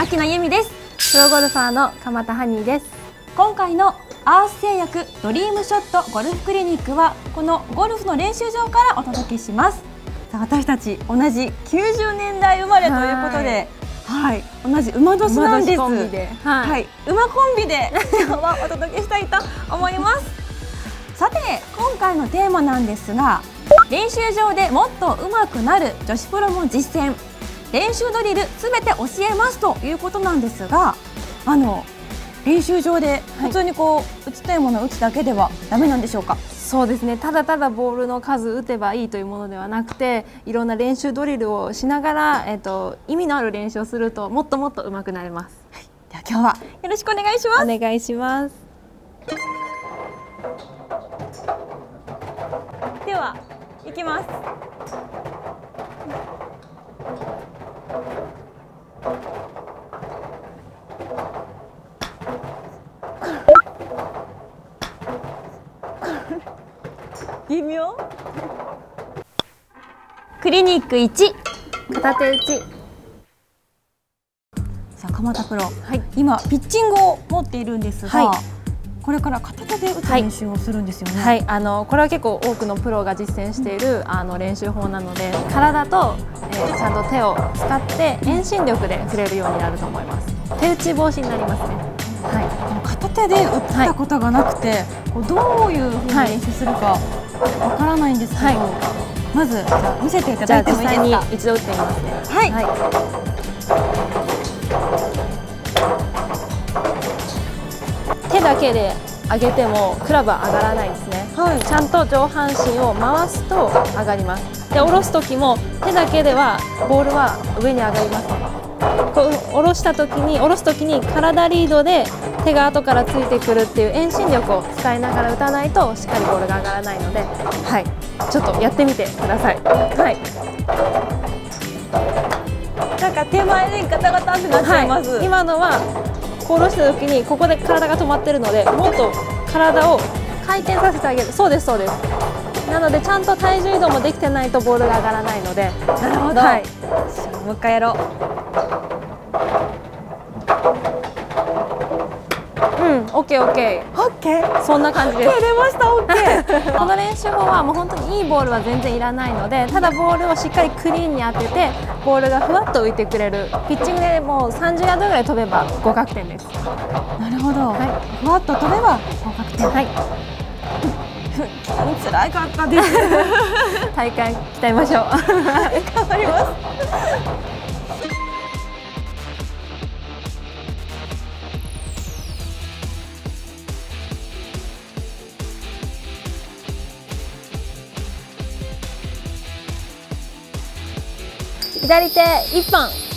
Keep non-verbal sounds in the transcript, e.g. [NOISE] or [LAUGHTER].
牧野由美です。プロゴルファーの鎌田ハニーです。今回のアース製薬ドリームショットゴルフクリニックはこのゴルフの練習場からお届けします。私たち同じ90年代生まれということではい、同じ馬年なんです。はい、はい、馬コンビで [LAUGHS] 今日はお届けしたいと思います。さて今回のテーマなんですが練習場でもっと上手くなる女子プロも実践練習ドリルすべて教えますということなんですがあの練習場で普通にこう、はい、打ちたいものを打つだけではだめなんでしょうか？そうですね。ただただボールの数打てばいいというものではなくていろんな練習ドリルをしながら、えーと、意味のある練習をするともっともっと上手くなれます、はい、では今日はよろしくお願いします。お願いします。では行きます微妙？クリニック1片手打ち。さあ鎌田プロ、はい、今ピッチングを持っているんですが、はい、これから片手で打つ練習をするんですよね、はい、あのこれは結構多くのプロが実践している、うん、あの練習法なので体と、えー、ちゃんと手を使って遠心力で振れるようになると思います。手打ち防止になりますね。はい、片手で打ったことがなくて、こうどういうふうに練習するかわからないんですけど、はい、まずじゃ見せていただいてもいいですか？一度打ってみます。ねはい、はい、手だけで上げてもクラブは上がらないですね、はい、ちゃんと上半身を回すと上がります。で下ろす時も手だけではボールは上に上がりますこう下ろした時に下ろす時に体リードで手が後からついてくるっていう遠心力を使いながら打たないとしっかりボールが上がらないので、はい、ちょっとやってみてください。はい。なんか手前でガタガタってなっちゃいます、はい、今のは下ろした時にここで体が止まってるのでもっと体を回転させてあげる。そうですそうです。なのでちゃんと体重移動もできてないとボールが上がらないので。なるほど、はい、もう一回やろううん、オッケーオッケー。オッケー。そんな感じです。出ました、オッケー。[LAUGHS] この練習法はもう本当にいいボールは全然いらないので、ただボールをしっかりクリーンに当てて、ボールがふわっと浮いてくれる。ピッチングでもう30ヤードぐらい飛べば合格点です。なるほど。はい。ふわっと飛べば合格点。はい。辛かったです。[LAUGHS] 大会鍛えましょう。[LAUGHS] 頑張ります。左手1本。